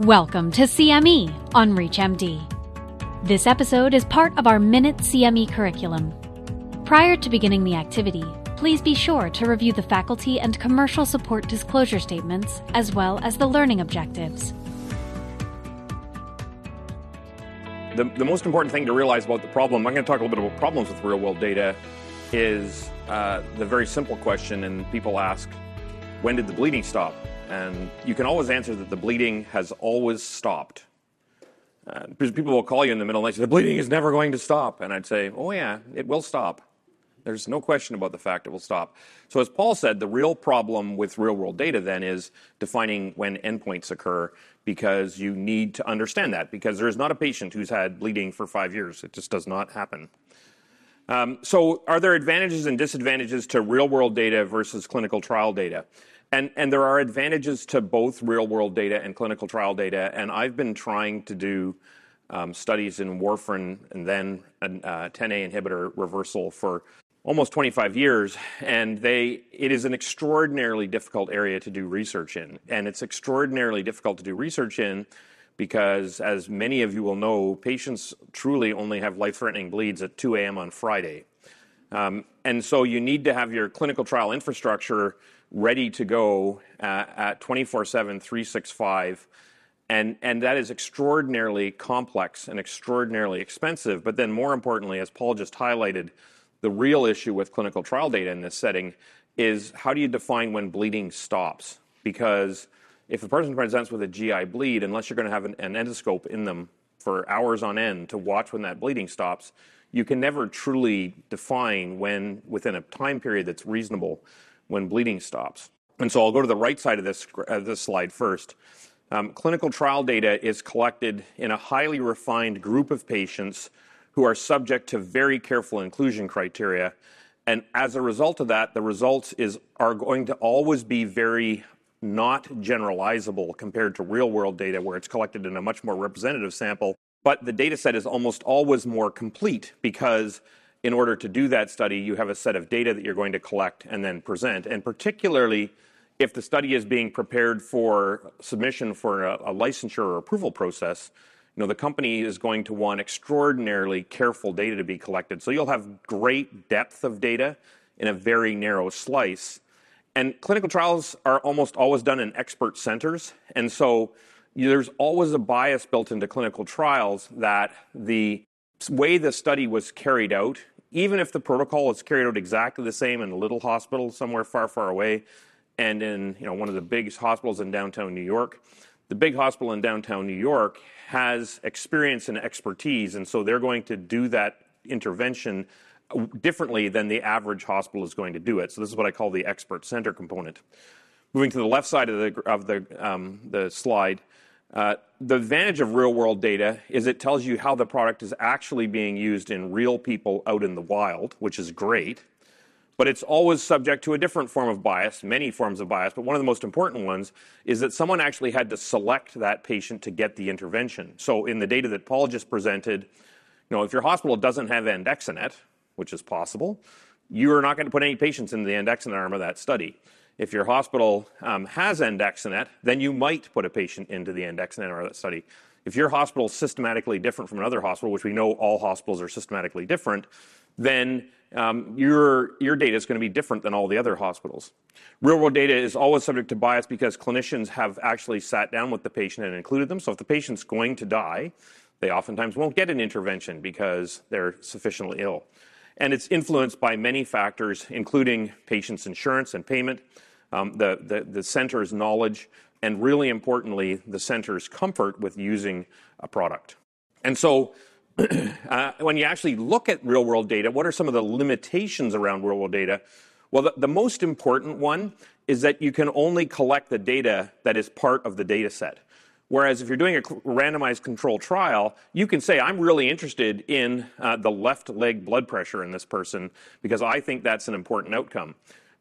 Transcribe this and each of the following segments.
Welcome to CME on ReachMD. This episode is part of our Minute CME curriculum. Prior to beginning the activity, please be sure to review the faculty and commercial support disclosure statements as well as the learning objectives. The, the most important thing to realize about the problem, I'm going to talk a little bit about problems with real world data, is uh, the very simple question, and people ask, when did the bleeding stop? And you can always answer that the bleeding has always stopped. Uh, people will call you in the middle of the night, say, the bleeding is never going to stop. And I'd say, oh, yeah, it will stop. There's no question about the fact it will stop. So, as Paul said, the real problem with real world data then is defining when endpoints occur because you need to understand that because there is not a patient who's had bleeding for five years. It just does not happen. Um, so, are there advantages and disadvantages to real world data versus clinical trial data? And, there are advantages to both real world data and clinical trial data. And I've been trying to do um, studies in warfarin and then a uh, 10A inhibitor reversal for almost 25 years. And it is an extraordinarily difficult area to do research in. And it's extraordinarily difficult to do research in because, as many of you will know, patients truly only have life threatening bleeds at 2 a.m. on Friday. Um, and so you need to have your clinical trial infrastructure ready to go uh, at 24 7, 365. And, that is extraordinarily complex and extraordinarily expensive. But then, more importantly, as Paul just highlighted, the real issue with clinical trial data in this setting is how do you define when bleeding stops? Because if a person presents with a GI bleed, unless you're going to have an endoscope in them for hours on end to watch when that bleeding stops, you can never truly define when, within a time period that's reasonable, when bleeding stops. And so I'll go to the right side of this, uh, this slide first. Um, clinical trial data is collected in a highly refined group of patients who are subject to very careful inclusion criteria. And as a result of that, the results is, are going to always be very not generalizable compared to real world data where it's collected in a much more representative sample. But the data set is almost always more complete because in order to do that study, you have a set of data that you're going to collect and then present. And particularly if the study is being prepared for submission for a, a licensure or approval process, you know, the company is going to want extraordinarily careful data to be collected. So you'll have great depth of data in a very narrow slice. And clinical trials are almost always done in expert centers. And so there's always a bias built into clinical trials that the way the study was carried out even if the protocol is carried out exactly the same in a little hospital somewhere far, far away, and in you know one of the biggest hospitals in downtown New York, the big hospital in downtown New York has experience and expertise, and so they're going to do that intervention differently than the average hospital is going to do it. So this is what I call the expert center component. Moving to the left side of the of the um, the slide. Uh, the advantage of real world data is it tells you how the product is actually being used in real people out in the wild, which is great. But it's always subject to a different form of bias, many forms of bias. But one of the most important ones is that someone actually had to select that patient to get the intervention. So in the data that Paul just presented, you know, if your hospital doesn't have andexanet, which is possible, you are not going to put any patients in the andexanet arm of that study. If your hospital um, has andexanet, then you might put a patient into the that study. If your hospital is systematically different from another hospital, which we know all hospitals are systematically different, then um, your, your data is going to be different than all the other hospitals. Real world data is always subject to bias because clinicians have actually sat down with the patient and included them. So if the patient's going to die, they oftentimes won't get an intervention because they're sufficiently ill. And it's influenced by many factors, including patient's insurance and payment, um, the, the, the center's knowledge, and really importantly, the center's comfort with using a product. And so, uh, when you actually look at real world data, what are some of the limitations around real world data? Well, the, the most important one is that you can only collect the data that is part of the data set. Whereas if you're doing a randomized control trial, you can say, I'm really interested in uh, the left leg blood pressure in this person because I think that's an important outcome.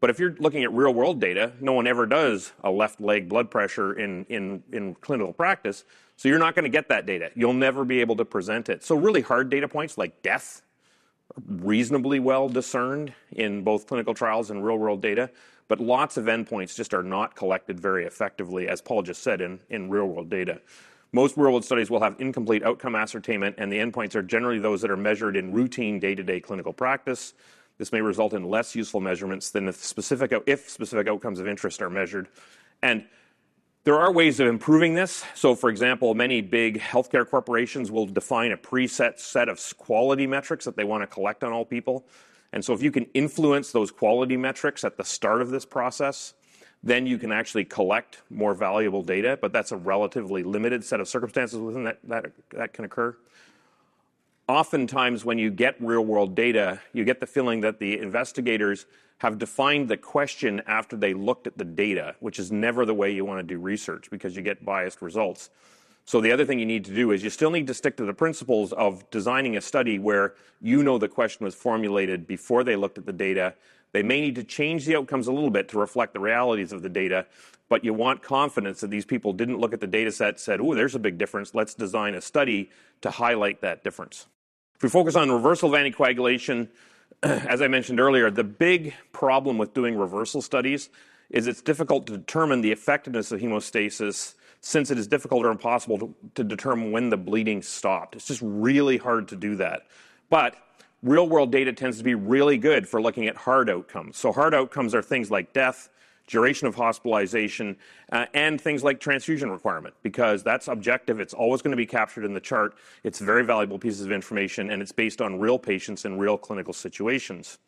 But if you're looking at real world data, no one ever does a left leg blood pressure in, in, in clinical practice. So you're not going to get that data. You'll never be able to present it. So, really hard data points like death, reasonably well discerned in both clinical trials and real world data, but lots of endpoints just are not collected very effectively, as Paul just said, in, in real world data. Most real world studies will have incomplete outcome ascertainment, and the endpoints are generally those that are measured in routine day to day clinical practice. This may result in less useful measurements than if specific, if specific outcomes of interest are measured. And there are ways of improving this. So, for example, many big healthcare corporations will define a preset set of quality metrics that they want to collect on all people. And so, if you can influence those quality metrics at the start of this process, then you can actually collect more valuable data, but that's a relatively limited set of circumstances within that that, that can occur. Oftentimes, when you get real world data, you get the feeling that the investigators have defined the question after they looked at the data, which is never the way you want to do research because you get biased results. So, the other thing you need to do is you still need to stick to the principles of designing a study where you know the question was formulated before they looked at the data they may need to change the outcomes a little bit to reflect the realities of the data, but you want confidence that these people didn't look at the data set, said, oh, there's a big difference. Let's design a study to highlight that difference. If we focus on reversal of anticoagulation, as I mentioned earlier, the big problem with doing reversal studies is it's difficult to determine the effectiveness of hemostasis since it is difficult or impossible to, to determine when the bleeding stopped. It's just really hard to do that. But real world data tends to be really good for looking at hard outcomes. So, hard outcomes are things like death, duration of hospitalization, uh, and things like transfusion requirement, because that's objective. It's always going to be captured in the chart. It's very valuable pieces of information, and it's based on real patients in real clinical situations.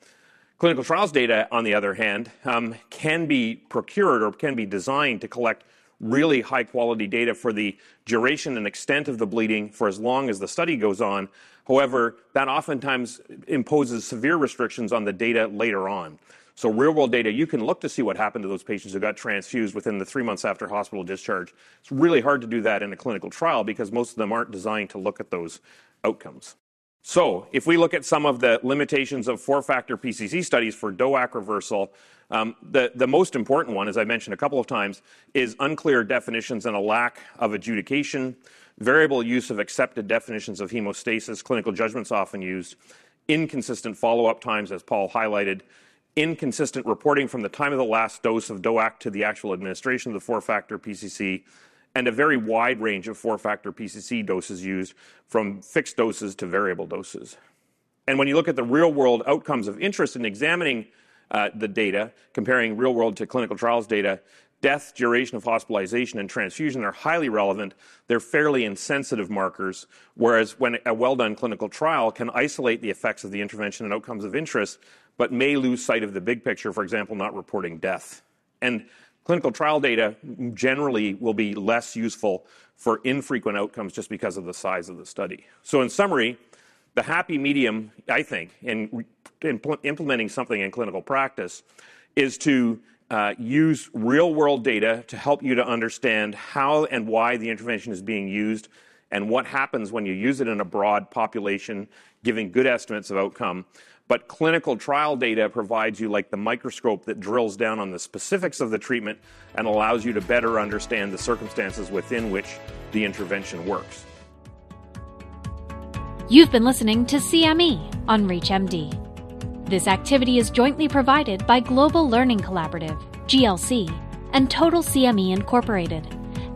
Clinical trials data, on the other hand, um, can be procured or can be designed to collect really high quality data for the duration and extent of the bleeding for as long as the study goes on. However, that oftentimes imposes severe restrictions on the data later on. So, real world data, you can look to see what happened to those patients who got transfused within the three months after hospital discharge. It's really hard to do that in a clinical trial because most of them aren't designed to look at those outcomes. So, if we look at some of the limitations of four factor PCC studies for DOAC reversal, um, the, the most important one, as I mentioned a couple of times, is unclear definitions and a lack of adjudication, variable use of accepted definitions of hemostasis, clinical judgments often used, inconsistent follow up times, as Paul highlighted, inconsistent reporting from the time of the last dose of DOAC to the actual administration of the four factor PCC, and a very wide range of four factor PCC doses used from fixed doses to variable doses. And when you look at the real world outcomes of interest in examining uh, the data, comparing real world to clinical trials data, death, duration of hospitalization, and transfusion are highly relevant. They're fairly insensitive markers, whereas when a well done clinical trial can isolate the effects of the intervention and outcomes of interest, but may lose sight of the big picture, for example, not reporting death. And clinical trial data generally will be less useful for infrequent outcomes just because of the size of the study. So, in summary, the happy medium, I think, in, in implementing something in clinical practice is to uh, use real world data to help you to understand how and why the intervention is being used and what happens when you use it in a broad population, giving good estimates of outcome. But clinical trial data provides you like the microscope that drills down on the specifics of the treatment and allows you to better understand the circumstances within which the intervention works. You've been listening to CME on ReachMD. This activity is jointly provided by Global Learning Collaborative, GLC, and Total CME Incorporated,